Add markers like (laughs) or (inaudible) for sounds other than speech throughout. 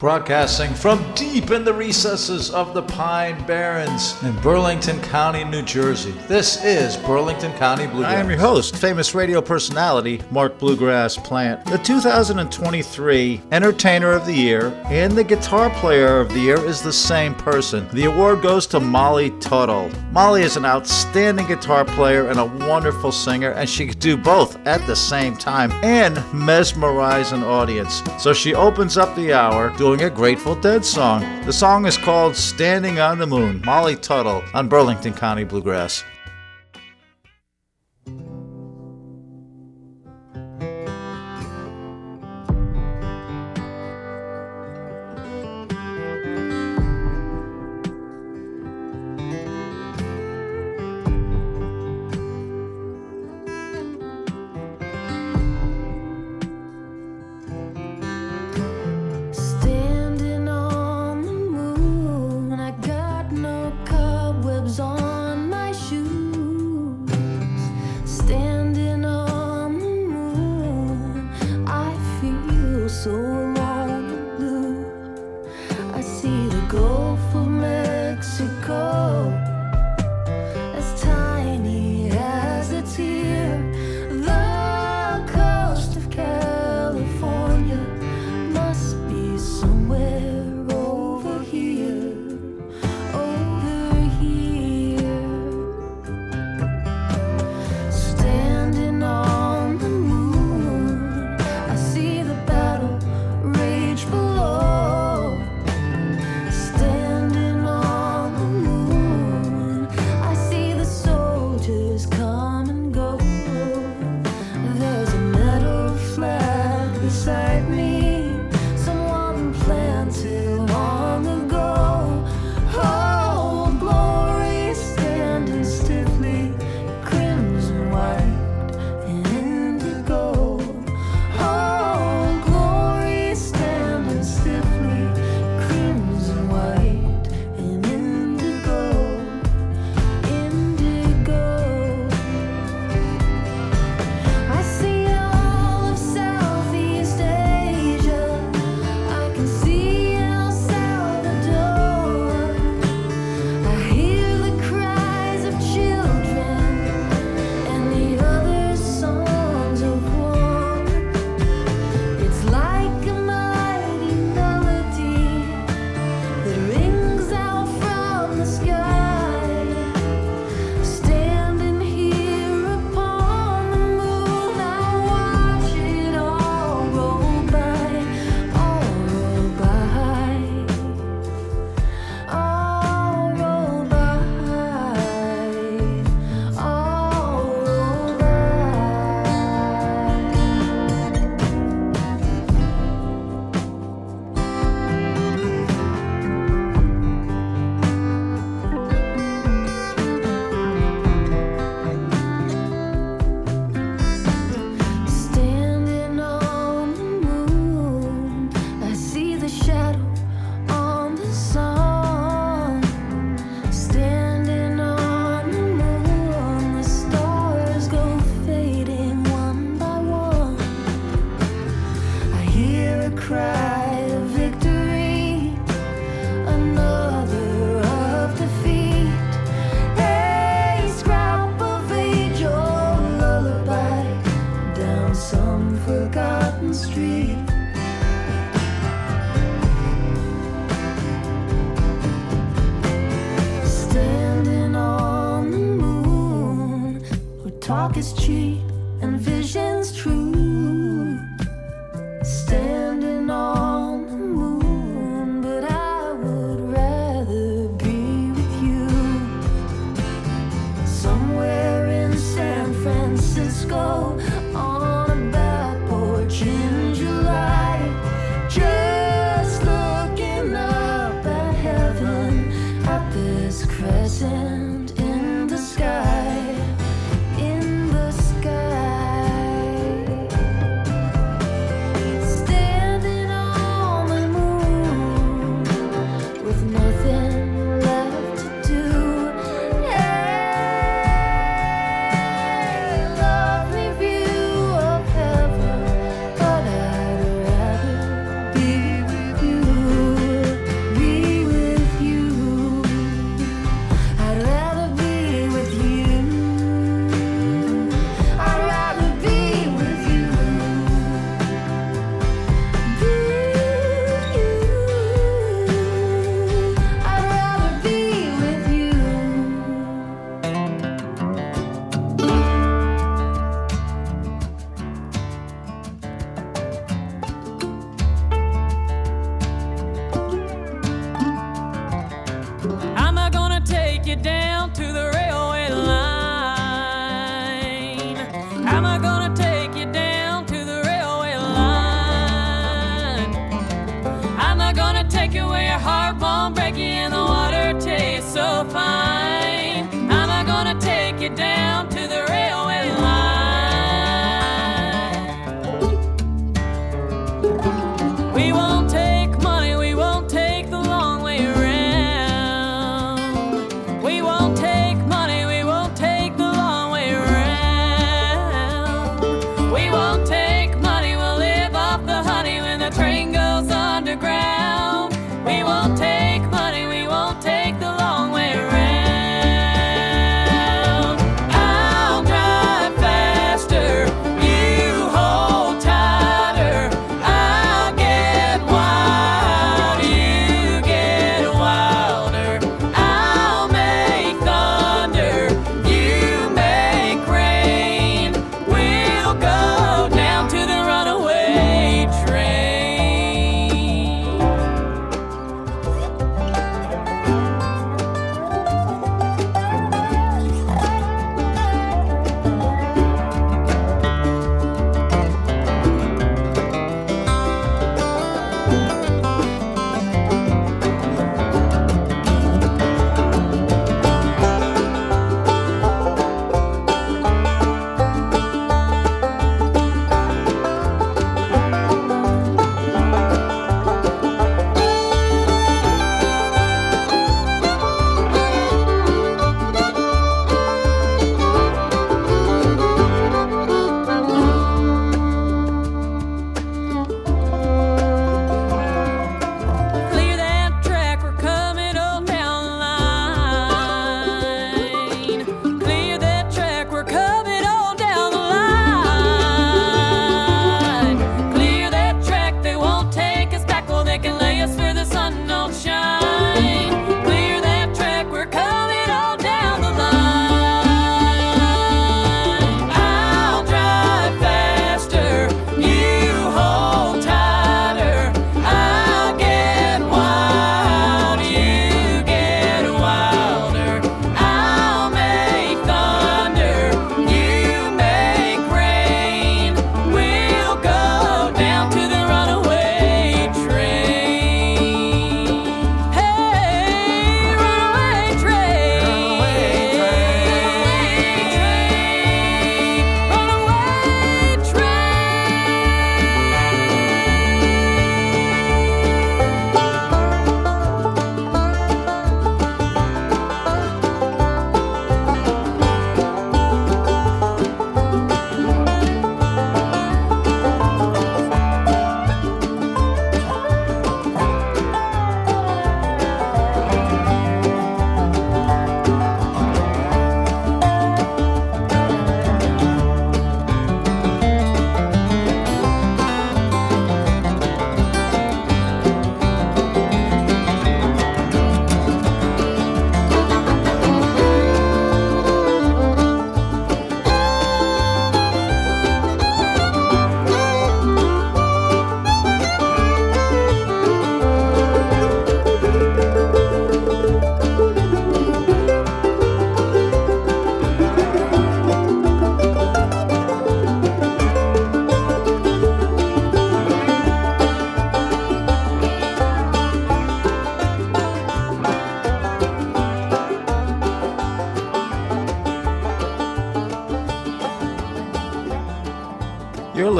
Broadcasting from deep in the recesses of the Pine Barrens in Burlington County, New Jersey. This is Burlington County Bluegrass. I am your host, famous radio personality Mark Bluegrass Plant. The 2023 Entertainer of the Year and the Guitar Player of the Year is the same person. The award goes to Molly Tuttle. Molly is an outstanding guitar player and a wonderful singer, and she could do both at the same time and mesmerize an audience. So she opens up the hour doing a Grateful Dead song. The song is called Standing on the Moon. Molly Tuttle on Burlington County Bluegrass. Beside me, someone planted some forgotten street. Standing on the moon, where talk is cheap and vision's true.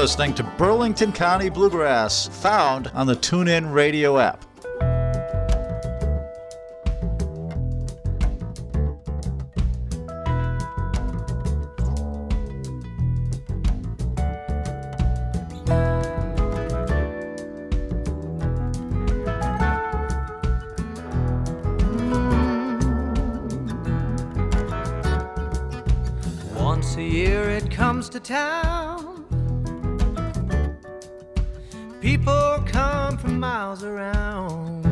Listening to Burlington County Bluegrass, found on the TuneIn Radio app. Once a year it comes to town. Miles around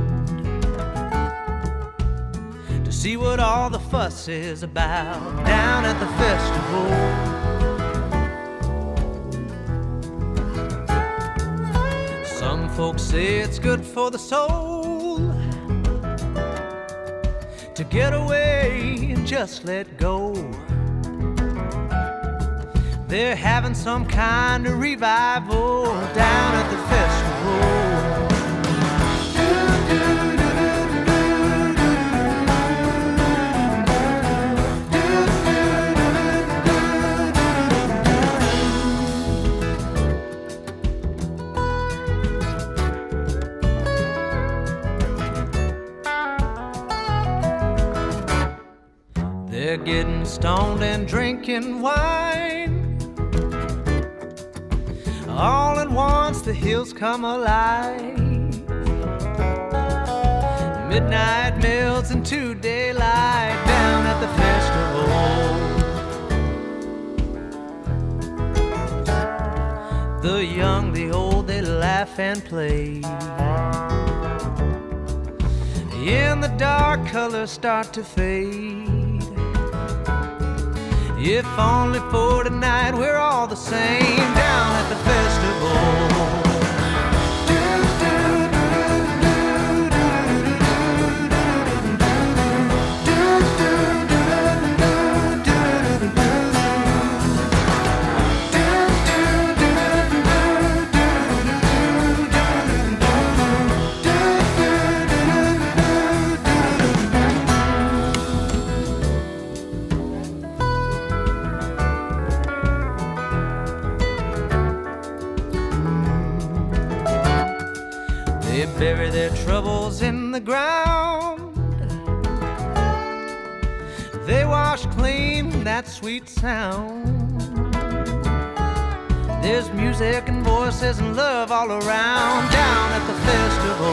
to see what all the fuss is about down at the festival. Some folks say it's good for the soul to get away and just let go. They're having some kind of revival down at stoned and drinking wine. All at once the hills come alive. Midnight melts into daylight down at the festival. The young, the old, they laugh and play. In the dark, colors start to fade. Only for tonight, we're all the same down at the festival. Sweet sound. There's music and voices and love all around down at the festival.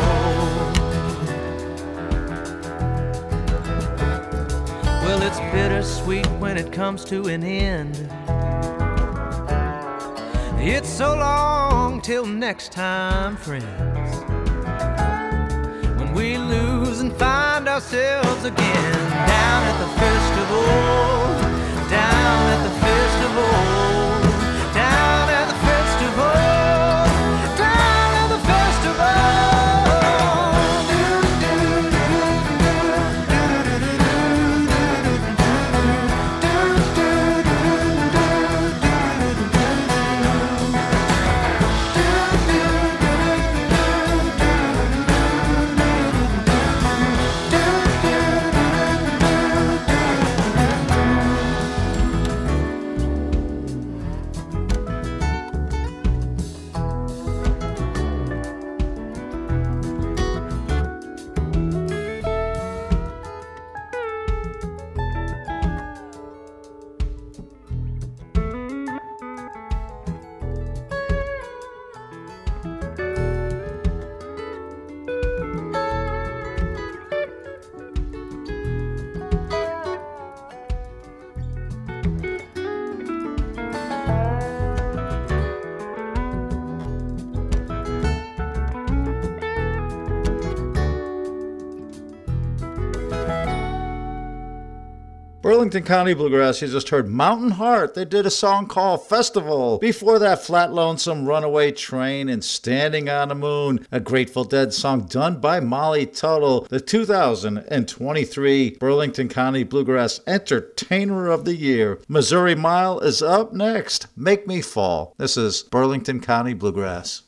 Well, it's bittersweet when it comes to an end. It's so long till next time, friends when we lose and find ourselves again down at the festival, down at the festival, down at the festival, Burlington County Bluegrass, you just heard Mountain Heart. They did a song called Festival. Before that, Flatt Lonesome Runaway Train and Standing on the Moon, a Grateful Dead song done by Molly Tuttle, the 2023 Burlington County Bluegrass Entertainer of the Year. Missouri Mile is up next. Make Me Fall. This is Burlington County Bluegrass.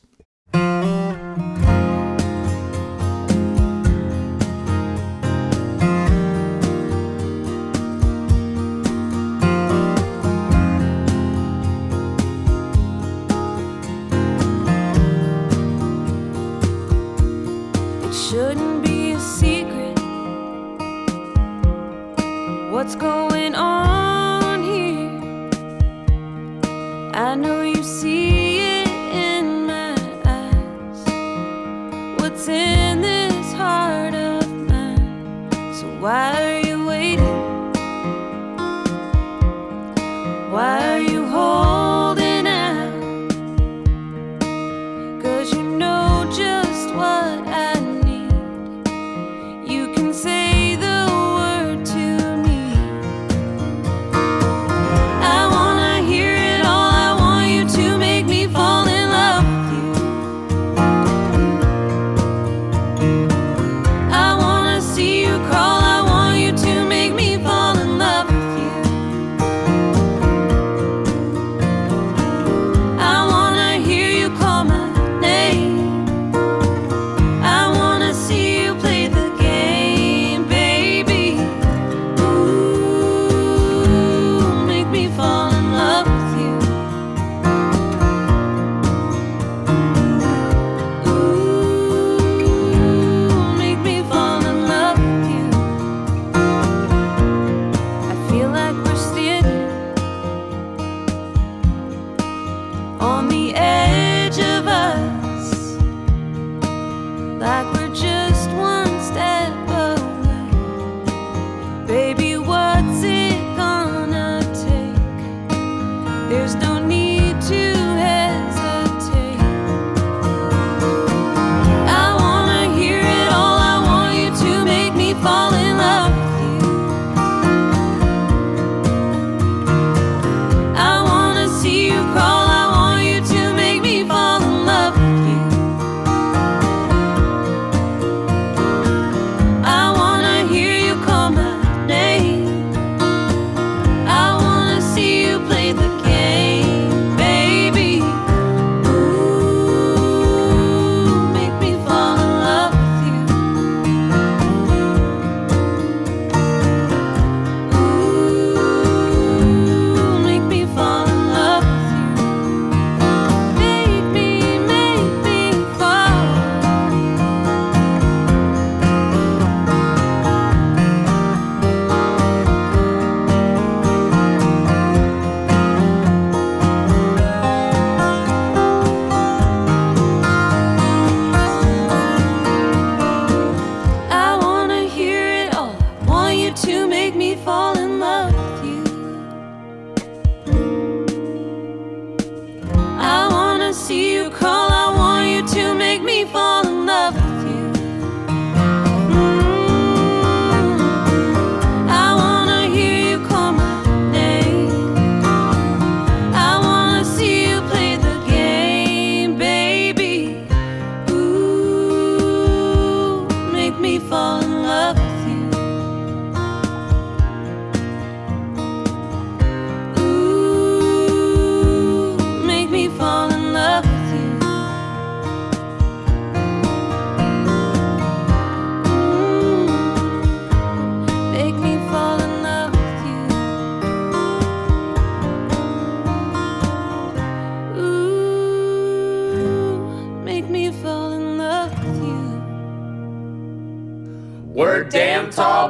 you call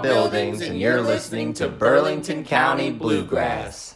buildings, and you're listening to Burlington County Bluegrass.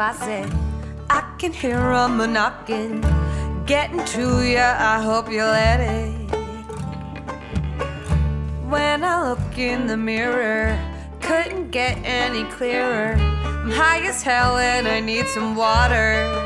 I can hear a knocking. Getting to ya, I hope you let it. When I look in the mirror, couldn't get any clearer. I'm high as hell and I need some water.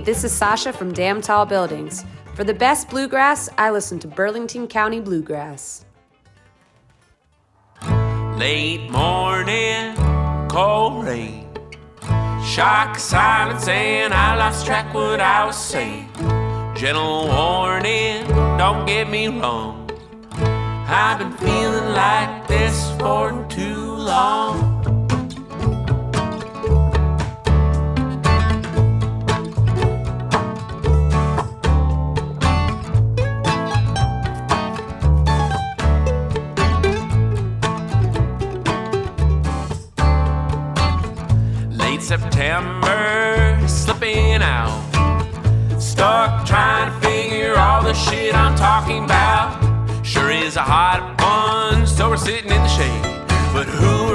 This is Sasha from Damn Tall Buildings. For the best bluegrass, I listen to Burlington County Bluegrass. Late morning, cold rain. Shock silence, and I lost track what I was saying. Gentle warning, don't get me wrong. I've been feeling like this for too long. September, slipping out. Stuck trying to figure all the shit I'm talking about. Sure is a hot one, so we're sitting in the shade. But who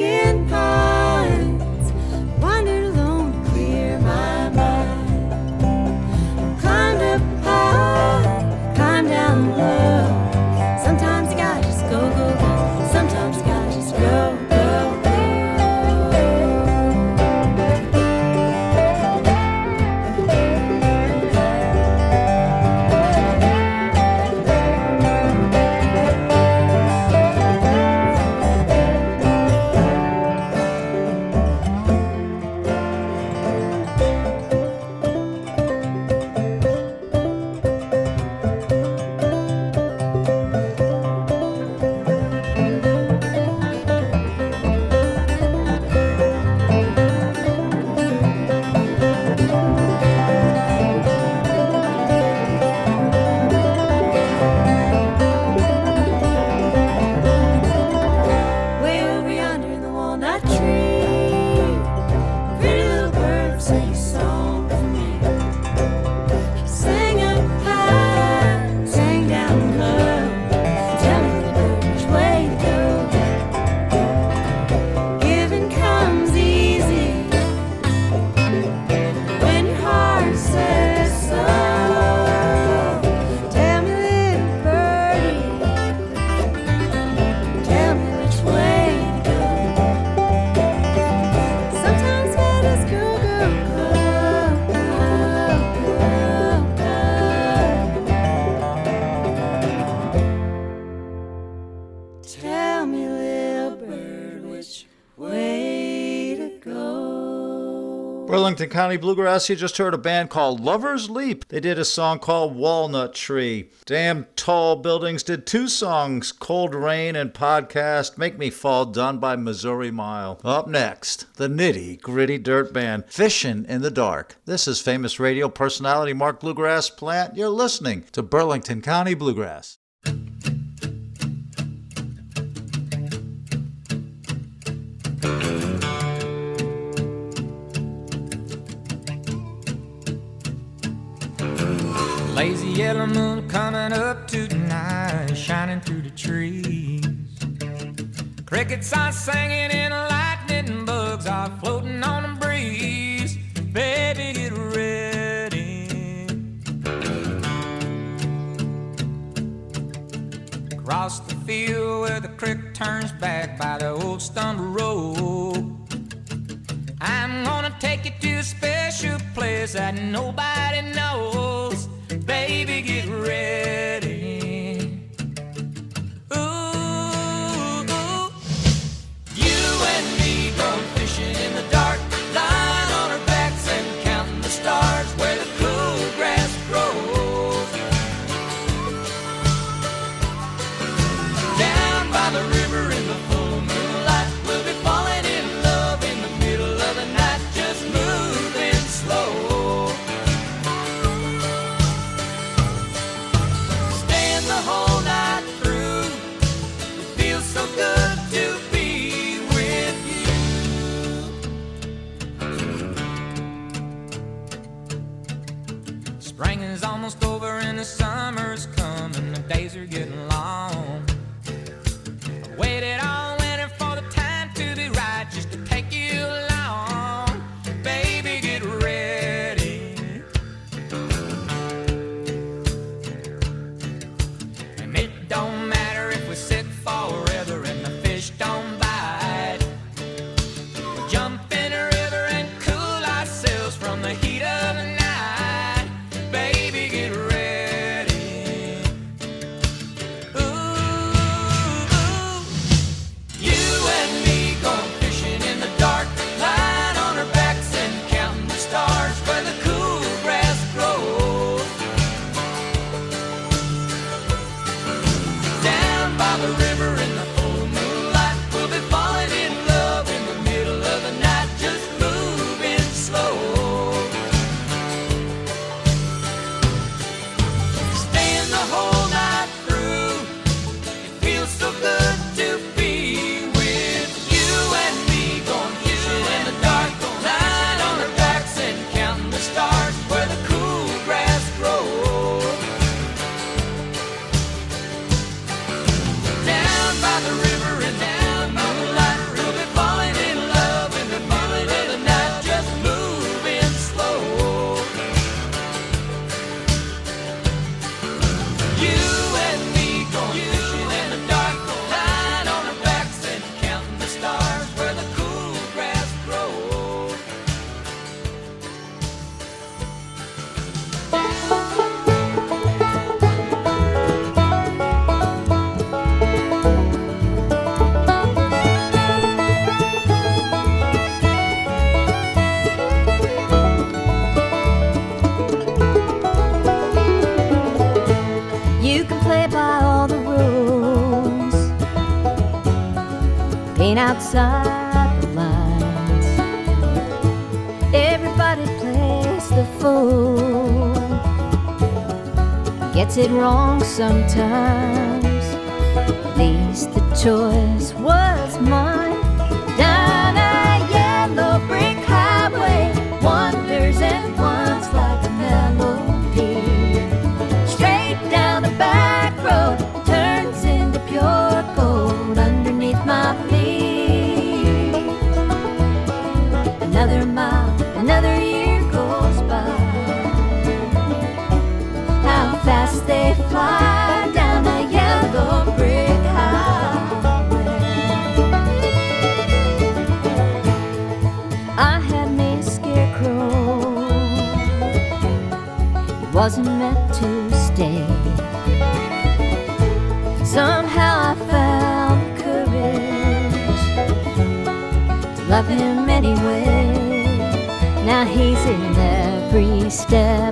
again. Burlington County Bluegrass, you just heard a band called Lover's Leap. They did a song called Walnut Tree. Damn Tall Buildings did two songs Cold Rain and Podcast Make Me Fall, done by Missouri Mile. Up next, the nitty gritty dirt band Fishing in the Dark. This is famous radio personality Mark Bluegrass Plant. You're listening to Burlington County Bluegrass. yellow moon coming up tonight, shining through the trees. Crickets are singing and lightning bugs are floating on the breeze. Baby, get ready. Across the field where the creek turns back by the old stumble road. I'm gonna take you to a special place that nobody knows. Baby, get ready. Ooh, ooh. You and me go fishing in the dark. the sun. outside the lines. Everybody plays the fool, gets it wrong sometimes, least the choice was. wasn't meant to stay. Somehow I found the courage to love him anyway. Now he's in every step.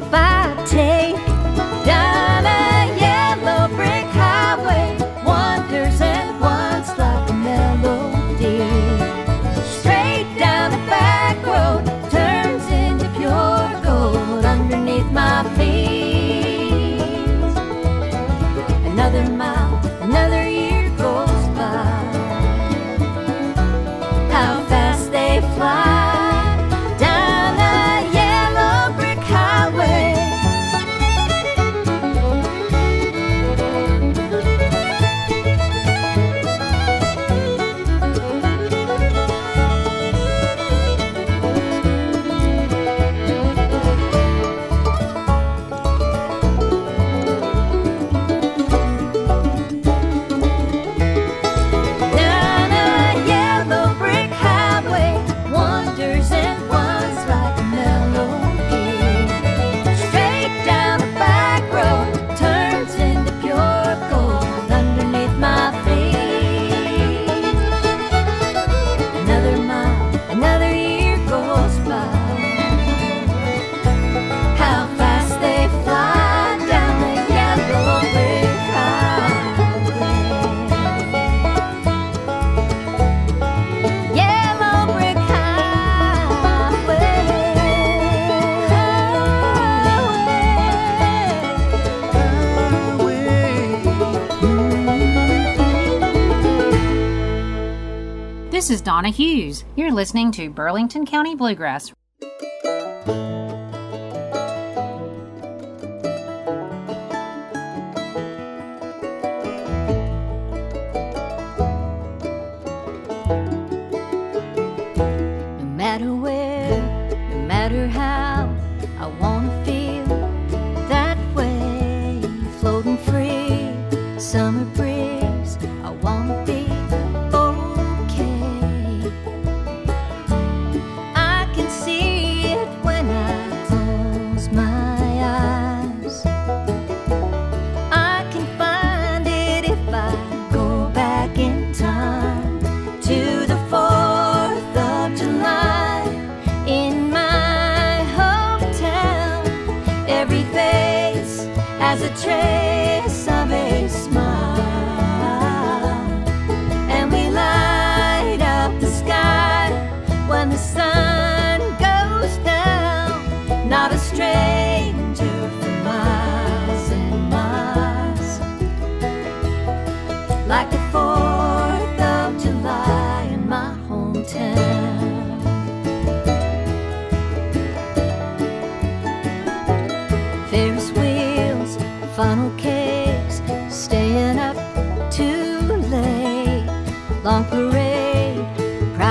Donna Hughes. You're listening to Burlington County Bluegrass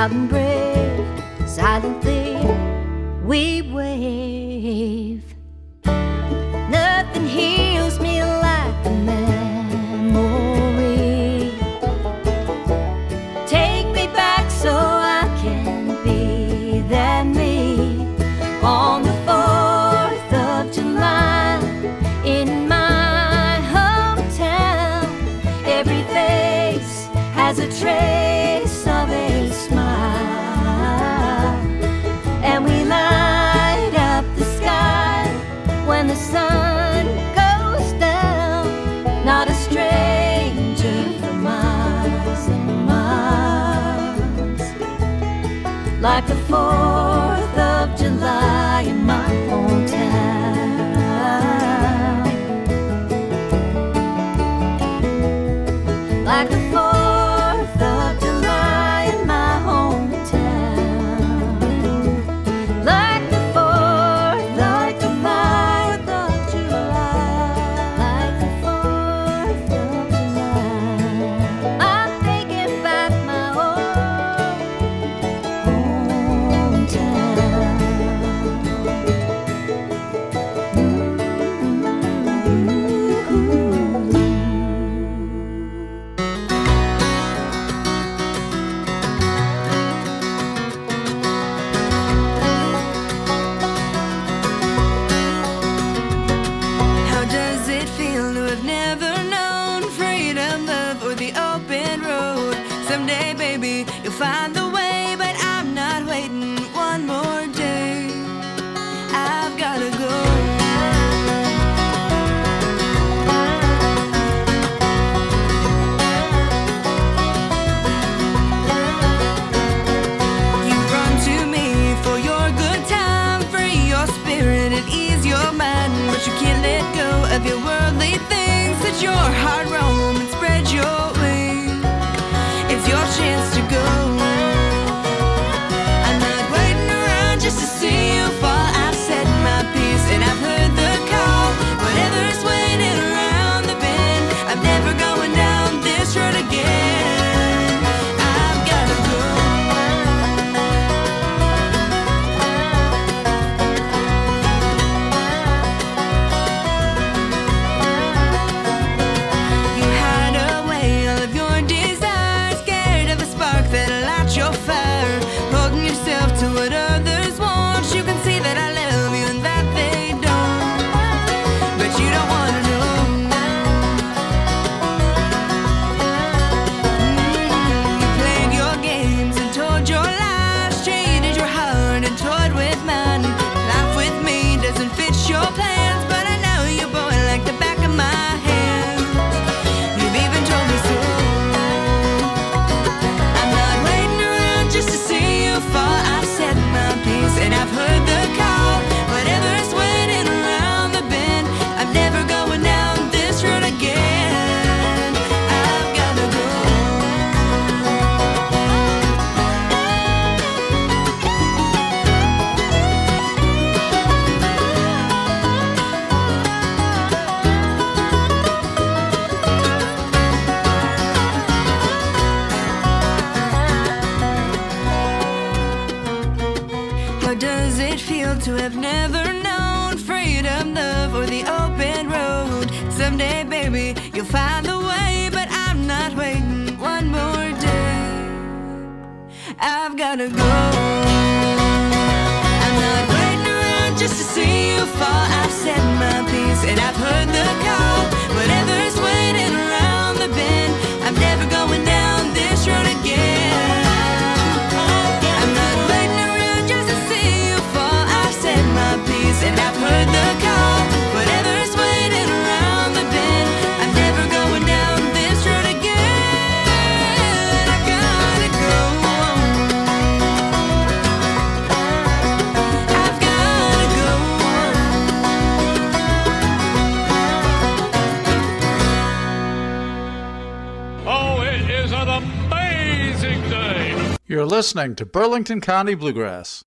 loud and brave, silently. We before. Listening to Burlington County Bluegrass.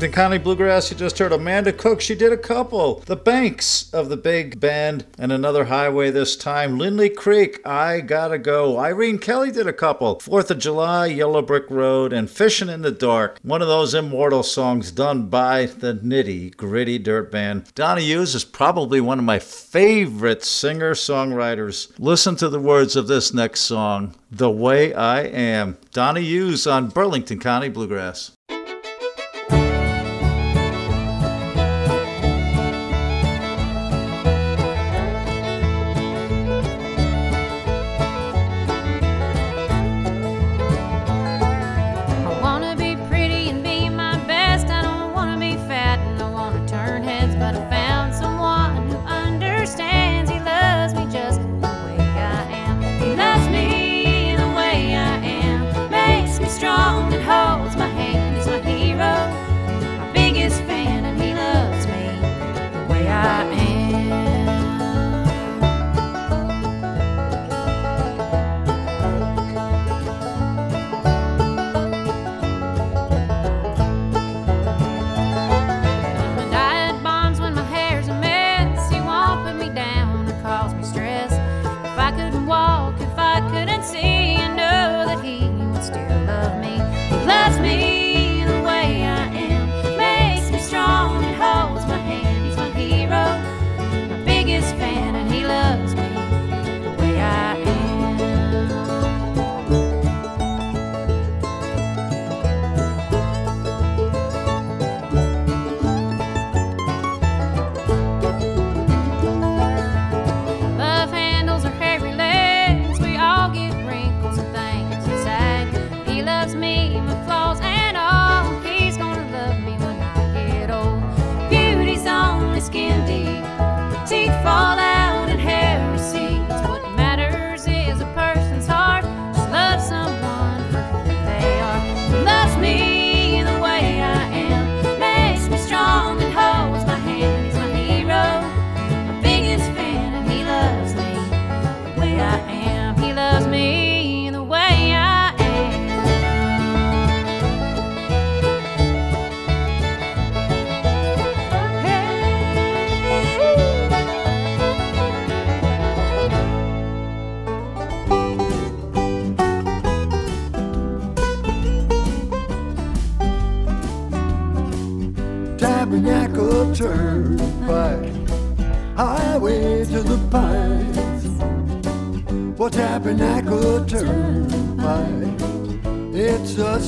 Huntington County Bluegrass, you just heard Amanda Cook. She did a couple. The Banks of the Big Bend" and another highway this time. Lindley Creek, I Gotta Go. Irene Kelley did a couple. Fourth of July, Yellow Brick Road, and Fishing in the Dark. One of those immortal songs done by the nitty gritty dirt band. Donna Hughes is probably one of my favorite singer songwriters. Listen to the words of this next song, The Way I Am. Donna Hughes on Burlington County Bluegrass.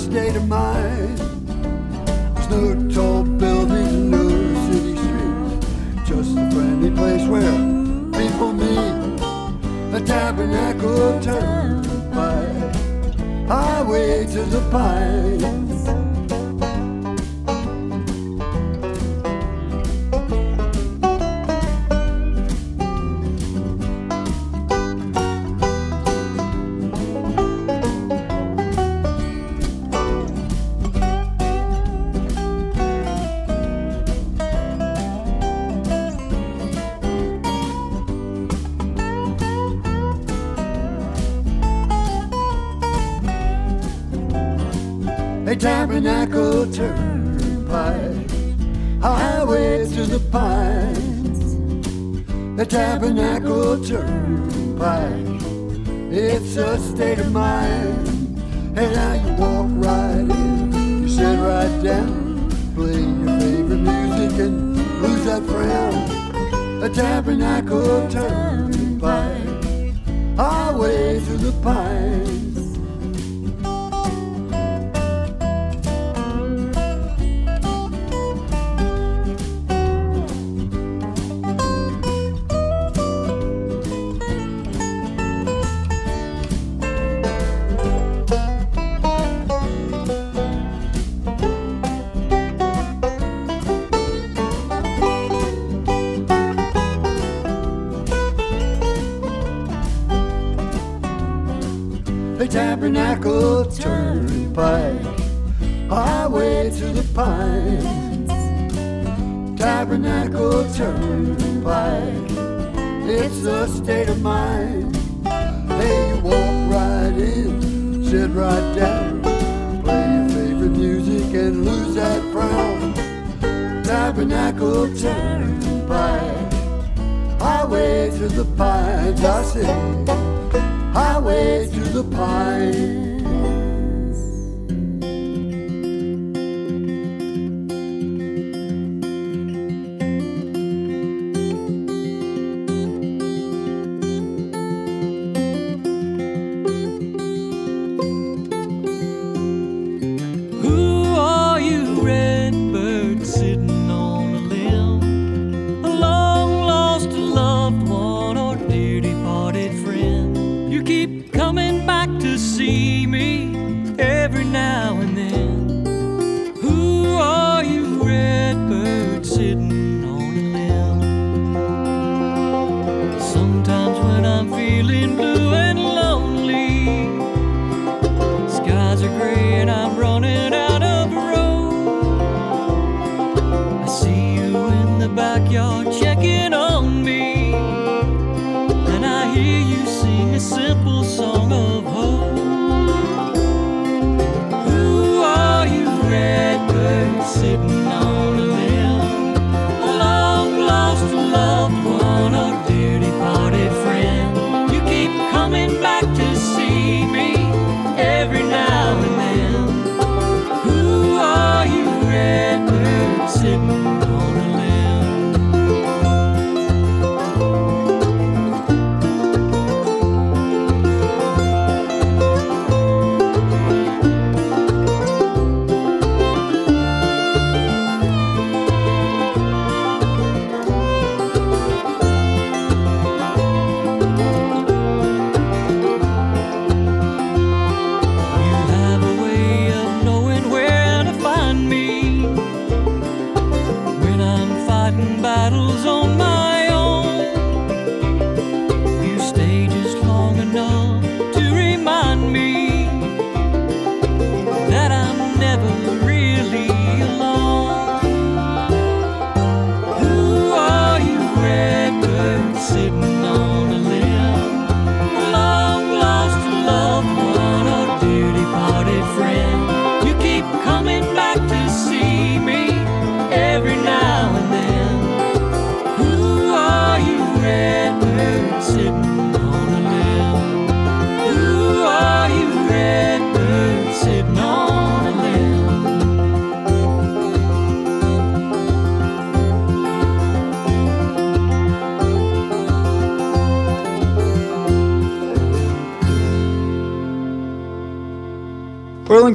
state of mind. There's no tall buildings, no city streets, just a friendly place where people meet. A tabernacle turned by highway to the pine. turnpike. It's a state of mind, and now you walk right in, you sit right down, play your favorite music and lose that frown. A tabernacle turnpike, highway to the pine. Sit right down, play your favorite music and lose that frown. Tabernacle Turnpike, highway to the pines, I say, highway to the pines.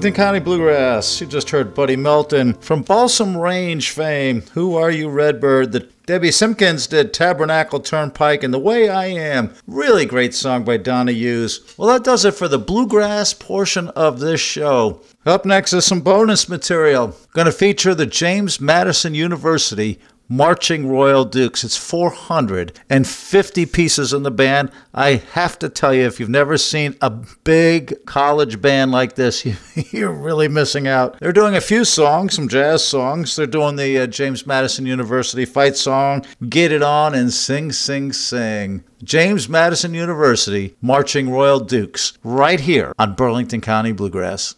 Burlington County Bluegrass. You just heard Buddy Melton from Balsam Range fame. Who Are You, Redbird? The Debbie Simpkins did Tabernacle Turnpike and The Way I Am. Really great song by Donna Hughes. Well, that does it for the bluegrass portion of this show. Up next is some bonus material. Going to feature the James Madison University Marching Royal Dukes. It's 450 pieces in the band. I have to tell you, if you've never seen a big college band like this, (laughs) you're really missing out. They're doing a few songs, some jazz songs. They're doing the uh, James Madison University fight song, Get It On and Sing, Sing, Sing. James Madison University Marching Royal Dukes, right here on Burlington County Bluegrass.